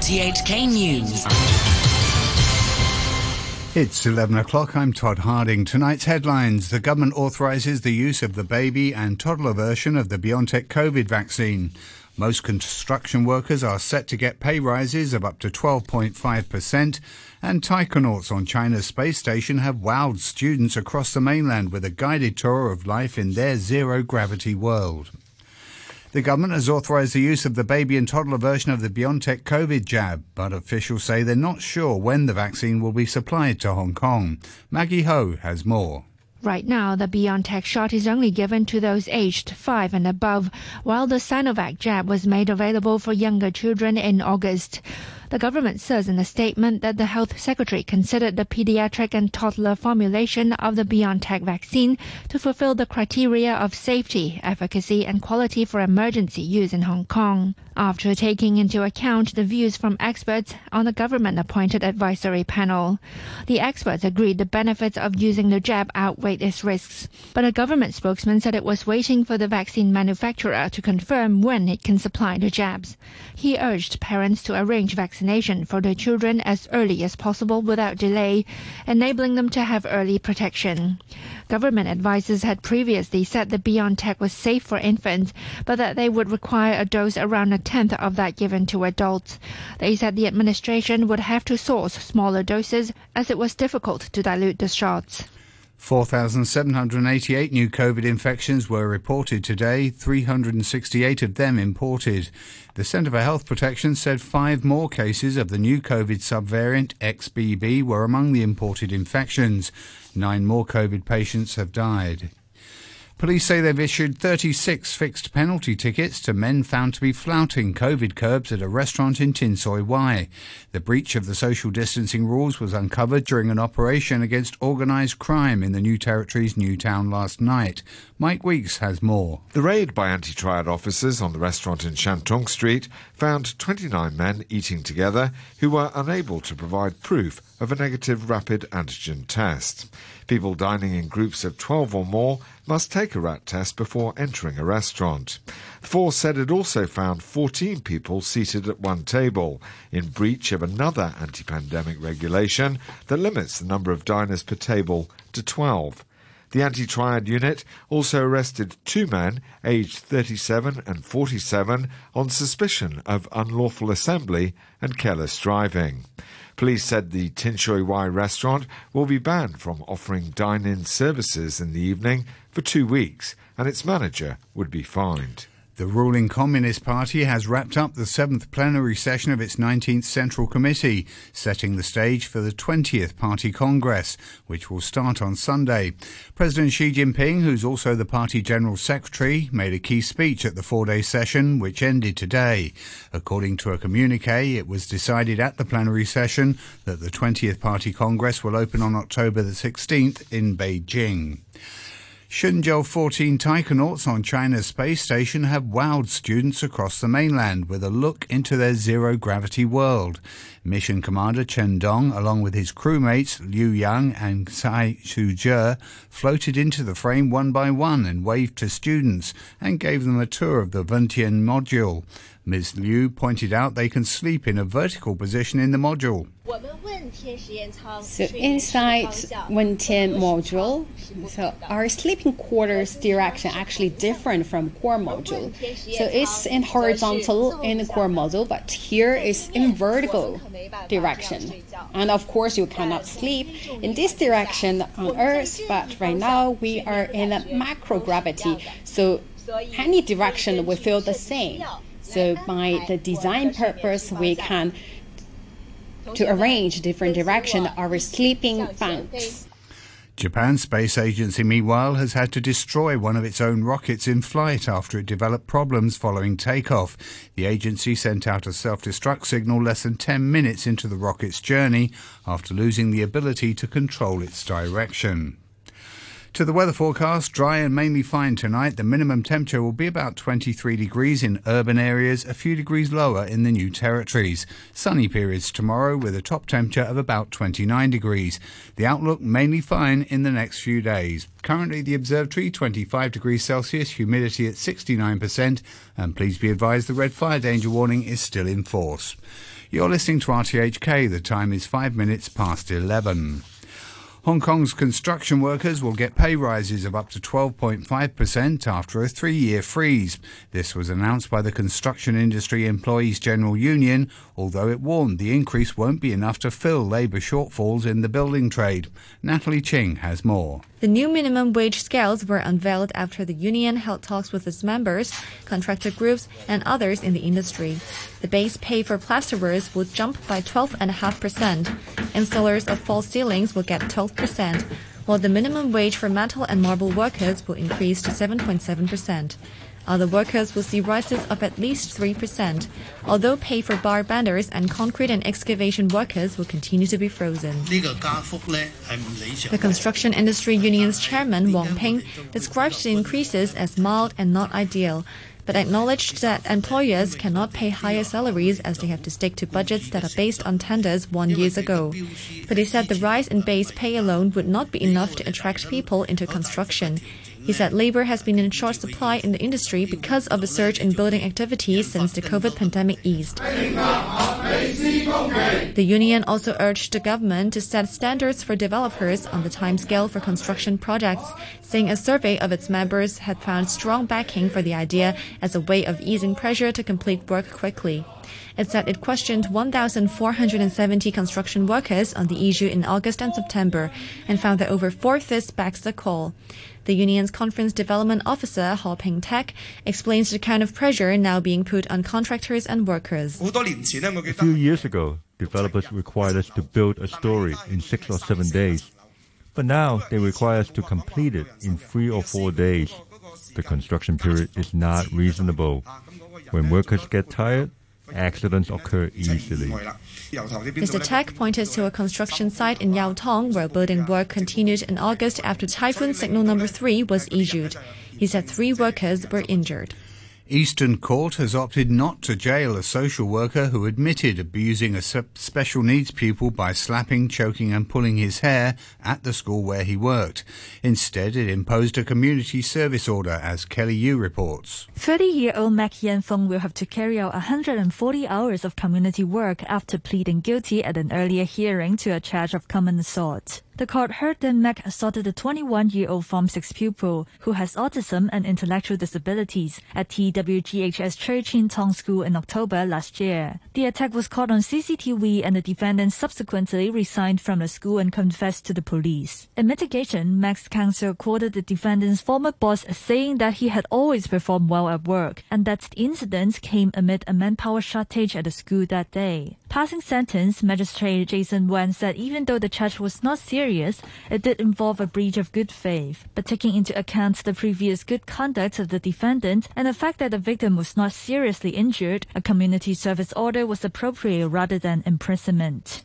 RTHK News. It's 11 o'clock. I'm Todd Harding. Tonight's headlines. The government authorises the use of the baby and toddler version of the BioNTech COVID vaccine. Most construction workers are set to get pay rises of up to 12.5%, and taikonauts on China's space station have wowed students across the mainland with a guided tour of life in their zero gravity world. The government has authorised the use of the baby and toddler version of the BioNTech COVID jab, but officials say they're not sure when the vaccine will be supplied to Hong Kong. Maggie Ho has more. Right now, the BioNTech shot is only given to those aged 5 and above, while the Sinovac jab was made available for younger children in August. The government says in a statement that the health secretary considered the pediatric and toddler formulation of the BioNTech vaccine to fulfill the criteria of safety, efficacy, and quality for emergency use in Hong Kong. After taking into account the views from experts on the government appointed advisory panel, the experts agreed the benefits of using the jab outweighed its risks. But a government spokesman said it was waiting for the vaccine manufacturer to confirm when it can supply the jabs. He urged parents to arrange vaccination for their children as early as possible without delay, enabling them to have early protection. Government advisers had previously said the BioNTech was safe for infants, but that they would require a dose around tenth of that given to adults. They said the administration would have to source smaller doses as it was difficult to dilute the shots. 4,788 new COVID infections were reported today, 368 of them imported. The Centre for Health Protection said five more cases of the new COVID subvariant XBB were among the imported infections. Nine more COVID patients have died. Police say they've issued 36 fixed penalty tickets to men found to be flouting COVID curbs at a restaurant in Tin Shui Wai. The breach of the social distancing rules was uncovered during an operation against organised crime in the New Territories Newtown last night. Mike Weeks has more. The raid by anti triad officers on the restaurant in Shantung Street found 29 men eating together who were unable to provide proof of a negative rapid antigen test. People dining in groups of 12 or more must take a rat test before entering a restaurant. The force said it also found 14 people seated at one table, in breach of another anti pandemic regulation that limits the number of diners per table to 12. The anti triad unit also arrested two men, aged 37 and 47, on suspicion of unlawful assembly and careless driving. Police said the Tin Wai restaurant will be banned from offering dine in services in the evening for two weeks, and its manager would be fined. The ruling Communist Party has wrapped up the seventh plenary session of its 19th Central Committee, setting the stage for the 20th Party Congress, which will start on Sunday. President Xi Jinping, who's also the party General Secretary, made a key speech at the four day session, which ended today. According to a communique, it was decided at the plenary session that the 20th Party Congress will open on October the 16th in Beijing. Shenzhou 14 taikonauts on China's space station have wowed students across the mainland with a look into their zero gravity world. Mission Commander Chen Dong, along with his crewmates Liu Yang and Cai Xuzhe, floated into the frame one by one and waved to students and gave them a tour of the Wentian module. Ms. Liu pointed out they can sleep in a vertical position in the module. So inside Wentian module, so our sleeping quarters direction actually different from core module. So it's in horizontal in the core module, but here is in vertical direction. And of course, you cannot sleep in this direction on Earth, but right now we are in a microgravity, so any direction we feel the same. So by the design purpose, we can to arrange different direction our sleeping banks. Japan's space agency, meanwhile, has had to destroy one of its own rockets in flight after it developed problems following takeoff. The agency sent out a self destruct signal less than 10 minutes into the rocket's journey after losing the ability to control its direction. To the weather forecast, dry and mainly fine tonight. The minimum temperature will be about 23 degrees in urban areas, a few degrees lower in the new territories. Sunny periods tomorrow with a top temperature of about 29 degrees. The outlook mainly fine in the next few days. Currently, the observatory 25 degrees Celsius, humidity at 69%, and please be advised the red fire danger warning is still in force. You're listening to RTHK. The time is five minutes past 11. Hong Kong's construction workers will get pay rises of up to 12.5% after a three year freeze. This was announced by the Construction Industry Employees General Union, although it warned the increase won't be enough to fill labour shortfalls in the building trade. Natalie Ching has more. The new minimum wage scales were unveiled after the union held talks with its members, contractor groups, and others in the industry. The base pay for plasterers will jump by 12.5%. Installers of false ceilings will get 12%, while the minimum wage for metal and marble workers will increase to 7.7%. Other workers will see rises of at least 3%, although pay for bar benders and concrete and excavation workers will continue to be frozen. The Construction Industry Union's chairman, Wang Ping, describes the increases as mild and not ideal, but acknowledged that employers cannot pay higher salaries as they have to stick to budgets that are based on tenders won years ago. But he said the rise in base pay alone would not be enough to attract people into construction. He said labor has been in short supply in the industry because of a surge in building activities since the COVID pandemic eased. The union also urged the government to set standards for developers on the timescale for construction projects, saying a survey of its members had found strong backing for the idea as a way of easing pressure to complete work quickly. It said it questioned 1,470 construction workers on the issue in August and September and found that over four-fifths backs the call. The union's conference development officer, Ho Ping Tek, explains the kind of pressure now being put on contractors and workers. A few years ago, developers required us to build a story in six or seven days. But now they require us to complete it in three or four days. The construction period is not reasonable. When workers get tired, accidents occur easily. Mr. Tek pointed to a construction site in Yau Tong where building work continued in August after Typhoon Signal Number 3 was issued. He said three workers were injured. Eastern Court has opted not to jail a social worker who admitted abusing a special needs pupil by slapping, choking, and pulling his hair at the school where he worked. Instead, it imposed a community service order, as Kelly Yu reports. 30 year old Mac Feng will have to carry out 140 hours of community work after pleading guilty at an earlier hearing to a charge of common assault. The court heard that Mac assaulted a 21-year-old Form 6 pupil who has autism and intellectual disabilities at TWGHS Tsui Tsin Tong School in October last year. The attack was caught on CCTV and the defendant subsequently resigned from the school and confessed to the police. In mitigation, Mac's counsel quoted the defendant's former boss as saying that he had always performed well at work and that the incident came amid a manpower shortage at the school that day. Passing sentence, Magistrate Jason Wen said even though the charge was not serious, it did involve a breach of good faith. But taking into account the previous good conduct of the defendant and the fact that the victim was not seriously injured, a community service order was appropriate rather than imprisonment.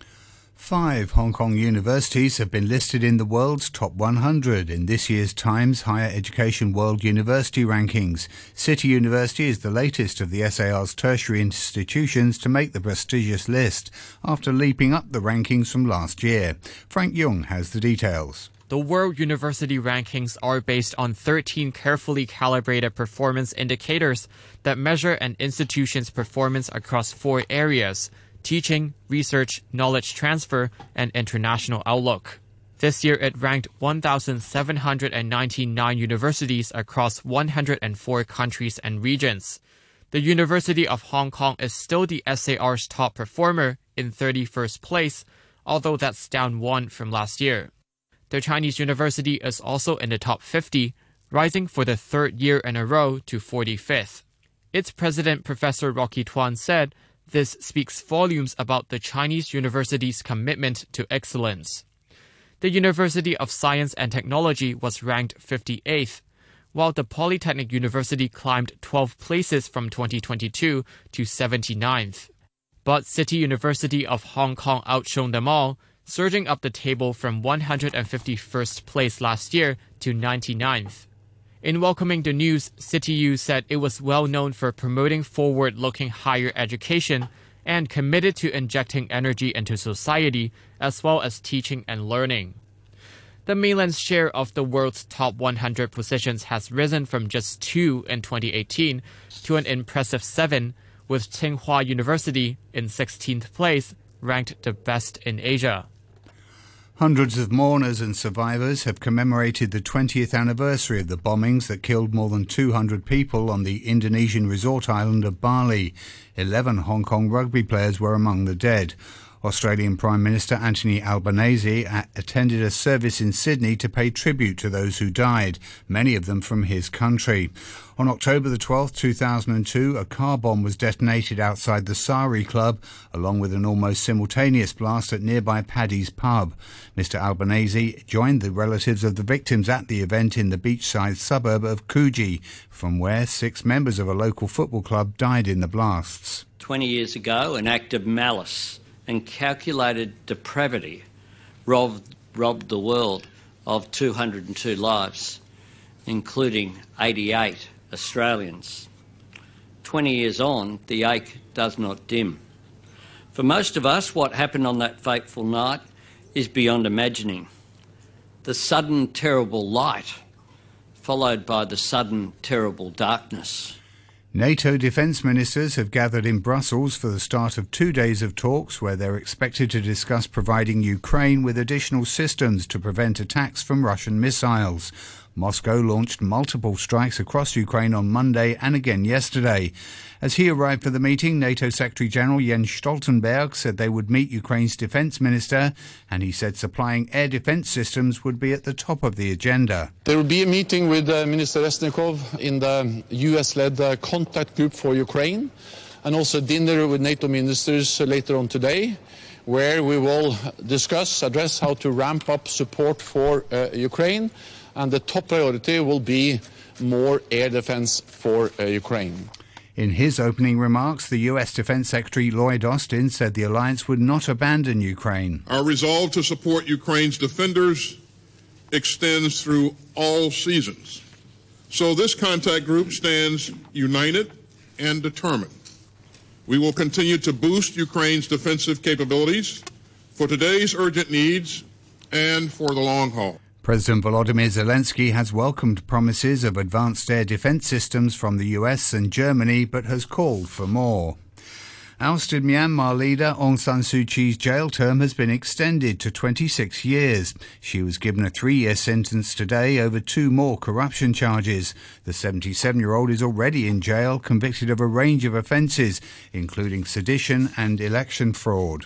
Five Hong Kong universities have been listed in the world's top 100 in this year's Times Higher Education World University Rankings. City University is the latest of the SAR's tertiary institutions to make the prestigious list after leaping up the rankings from last year. Frank Young has the details. The World University Rankings are based on 13 carefully calibrated performance indicators that measure an institution's performance across four areas teaching, research, knowledge transfer, and international outlook. This year, it ranked 1,799 universities across 104 countries and regions. The University of Hong Kong is still the SAR's top performer in 31st place, although that's down one from last year. The Chinese university is also in the top 50, rising for the third year in a row to 45th. Its president, Professor Rocky Tuan, said this speaks volumes about the Chinese university's commitment to excellence. The University of Science and Technology was ranked 58th, while the Polytechnic University climbed 12 places from 2022 to 79th. But City University of Hong Kong outshone them all, surging up the table from 151st place last year to 99th. In welcoming the news, CityU said it was well known for promoting forward looking higher education and committed to injecting energy into society as well as teaching and learning. The mainland's share of the world's top 100 positions has risen from just two in 2018 to an impressive seven, with Tsinghua University in 16th place, ranked the best in Asia. Hundreds of mourners and survivors have commemorated the 20th anniversary of the bombings that killed more than 200 people on the Indonesian resort island of Bali. Eleven Hong Kong rugby players were among the dead. Australian Prime Minister Anthony Albanese uh, attended a service in Sydney to pay tribute to those who died, many of them from his country. On October the 12th, 2002, a car bomb was detonated outside the Sari Club, along with an almost simultaneous blast at nearby Paddy's pub. Mr Albanese joined the relatives of the victims at the event in the beachside suburb of Coogee, from where six members of a local football club died in the blasts. 20 years ago, an act of malice and calculated depravity robbed, robbed the world of 202 lives, including 88 Australians. 20 years on, the ache does not dim. For most of us, what happened on that fateful night is beyond imagining. The sudden terrible light, followed by the sudden terrible darkness. NATO defence ministers have gathered in Brussels for the start of two days of talks where they're expected to discuss providing Ukraine with additional systems to prevent attacks from Russian missiles. Moscow launched multiple strikes across Ukraine on Monday and again yesterday. As he arrived for the meeting, NATO Secretary General Jens Stoltenberg said they would meet Ukraine's defense minister, and he said supplying air defense systems would be at the top of the agenda. There will be a meeting with uh, Minister Reznikov in the US led uh, contact group for Ukraine, and also dinner with NATO ministers later on today where we will discuss, address how to ramp up support for uh, Ukraine and the top priority will be more air defense for uh, Ukraine. In his opening remarks, the U.S. Defense Secretary Lloyd Austin said the alliance would not abandon Ukraine. Our resolve to support Ukraine's defenders extends through all seasons. So this contact group stands united and determined. We will continue to boost Ukraine's defensive capabilities for today's urgent needs and for the long haul. President Volodymyr Zelensky has welcomed promises of advanced air defense systems from the US and Germany, but has called for more. Ousted Myanmar leader Aung San Suu Kyi's jail term has been extended to 26 years. She was given a three year sentence today over two more corruption charges. The 77 year old is already in jail, convicted of a range of offences, including sedition and election fraud.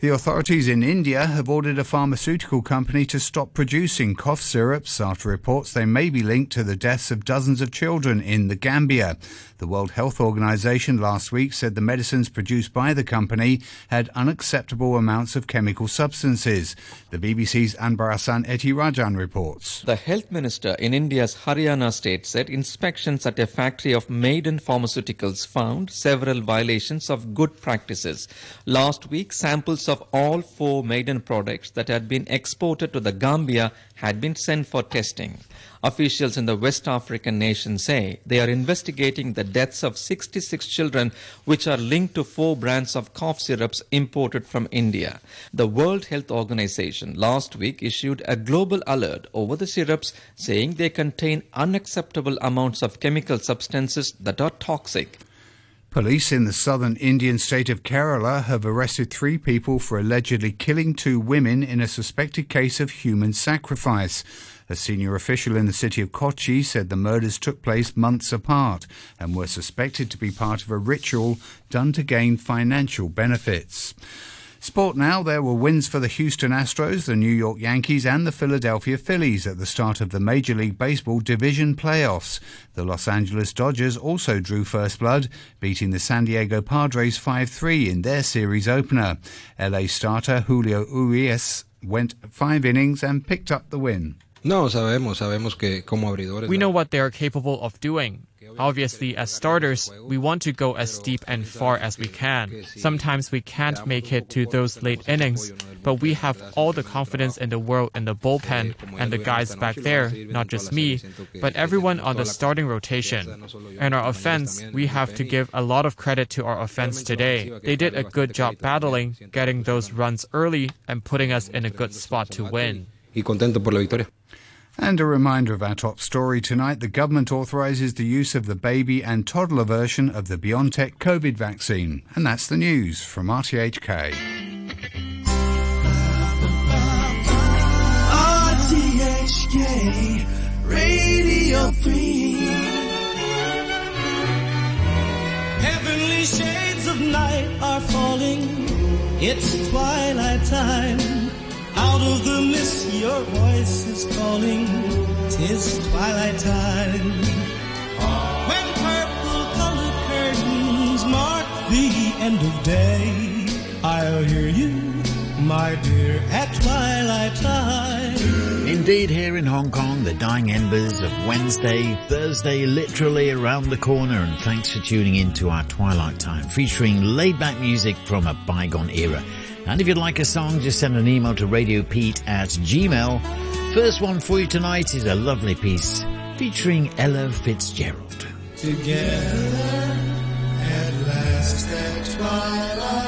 The authorities in India have ordered a pharmaceutical company to stop producing cough syrups after reports they may be linked to the deaths of dozens of children in the Gambia. The World Health Organization last week said the medicines produced by the company had unacceptable amounts of chemical substances. The BBC's Anbarasan Ethirajan reports. The health minister in India's Haryana state said inspections at a factory of Maiden Pharmaceuticals found several violations of good practices. Last week, samples of all four Maiden products that had been exported to the Gambia had been sent for testing. Officials in the West African nation say they are investigating the deaths of 66 children which are linked to four brands of cough syrups imported from India. The World Health Organization last week issued a global alert over the syrups saying they contain unacceptable amounts of chemical substances that are toxic. Police in the southern Indian state of Kerala have arrested three people for allegedly killing two women in a suspected case of human sacrifice. A senior official in the city of Kochi said the murders took place months apart and were suspected to be part of a ritual done to gain financial benefits. Sport now, there were wins for the Houston Astros, the New York Yankees, and the Philadelphia Phillies at the start of the Major League Baseball division playoffs. The Los Angeles Dodgers also drew first blood, beating the San Diego Padres 5 3 in their series opener. LA starter Julio Urias went five innings and picked up the win. No, sabemos, sabemos que como abridores. We know what they are capable of doing. Obviously, as starters, we want to go as deep and far as we can. Sometimes we can't make it to those late innings, but we have all the confidence in the world in the bullpen and the guys back there, not just me, but everyone on the starting rotation. And our offense, we have to give a lot of credit to our offense today. They did a good job battling, getting those runs early, and putting us in a good spot to win. Y contento por la victoria. And a reminder of our top story tonight. The government authorises the use of the baby and toddler version of the BioNTech COVID vaccine. And that's the news from RTHK. RTHK Radio 3 Heavenly shades of night are falling It's twilight time out of the mist, your voice is calling. Tis twilight time. When purple colored curtains mark the end of day, I'll hear you, my dear, at twilight time. Indeed, here in Hong Kong, the dying embers of Wednesday, Thursday, literally around the corner. And thanks for tuning in to our Twilight Time, featuring laid back music from a bygone era. And if you'd like a song, just send an email to radiopete at gmail. First one for you tonight is a lovely piece featuring Ella Fitzgerald. Together at last at twilight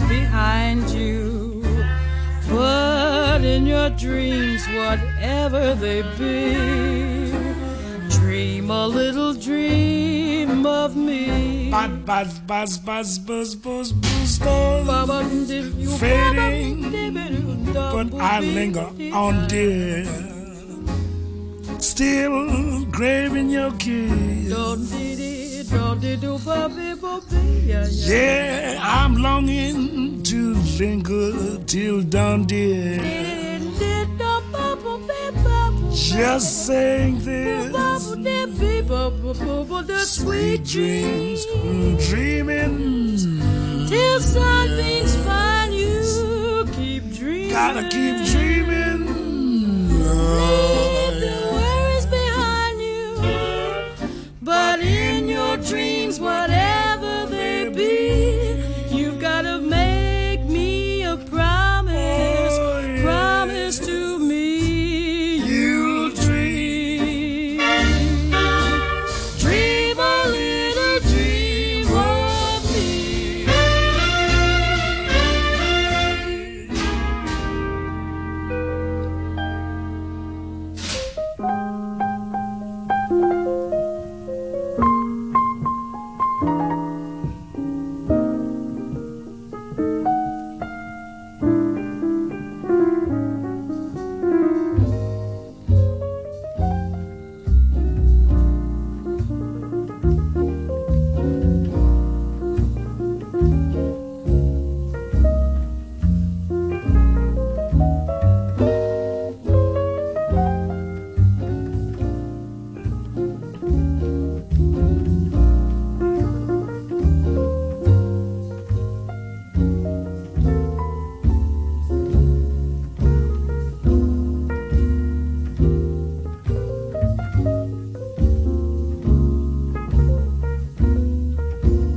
worries behind you. But in your dreams, whatever they be, dream a little dream of me. Buzz, Buzz, buzz, buzz, buzz, buzz, buzz, buzz. Fading, but I linger on, dear. Still craving your kiss. Yeah, I'm longing to linger till dawn, dear. Just saying this. Sweet dreams, dreaming. Till sunbeams find you, keep dreaming. Gotta keep dreaming. Leave dreams, whatever.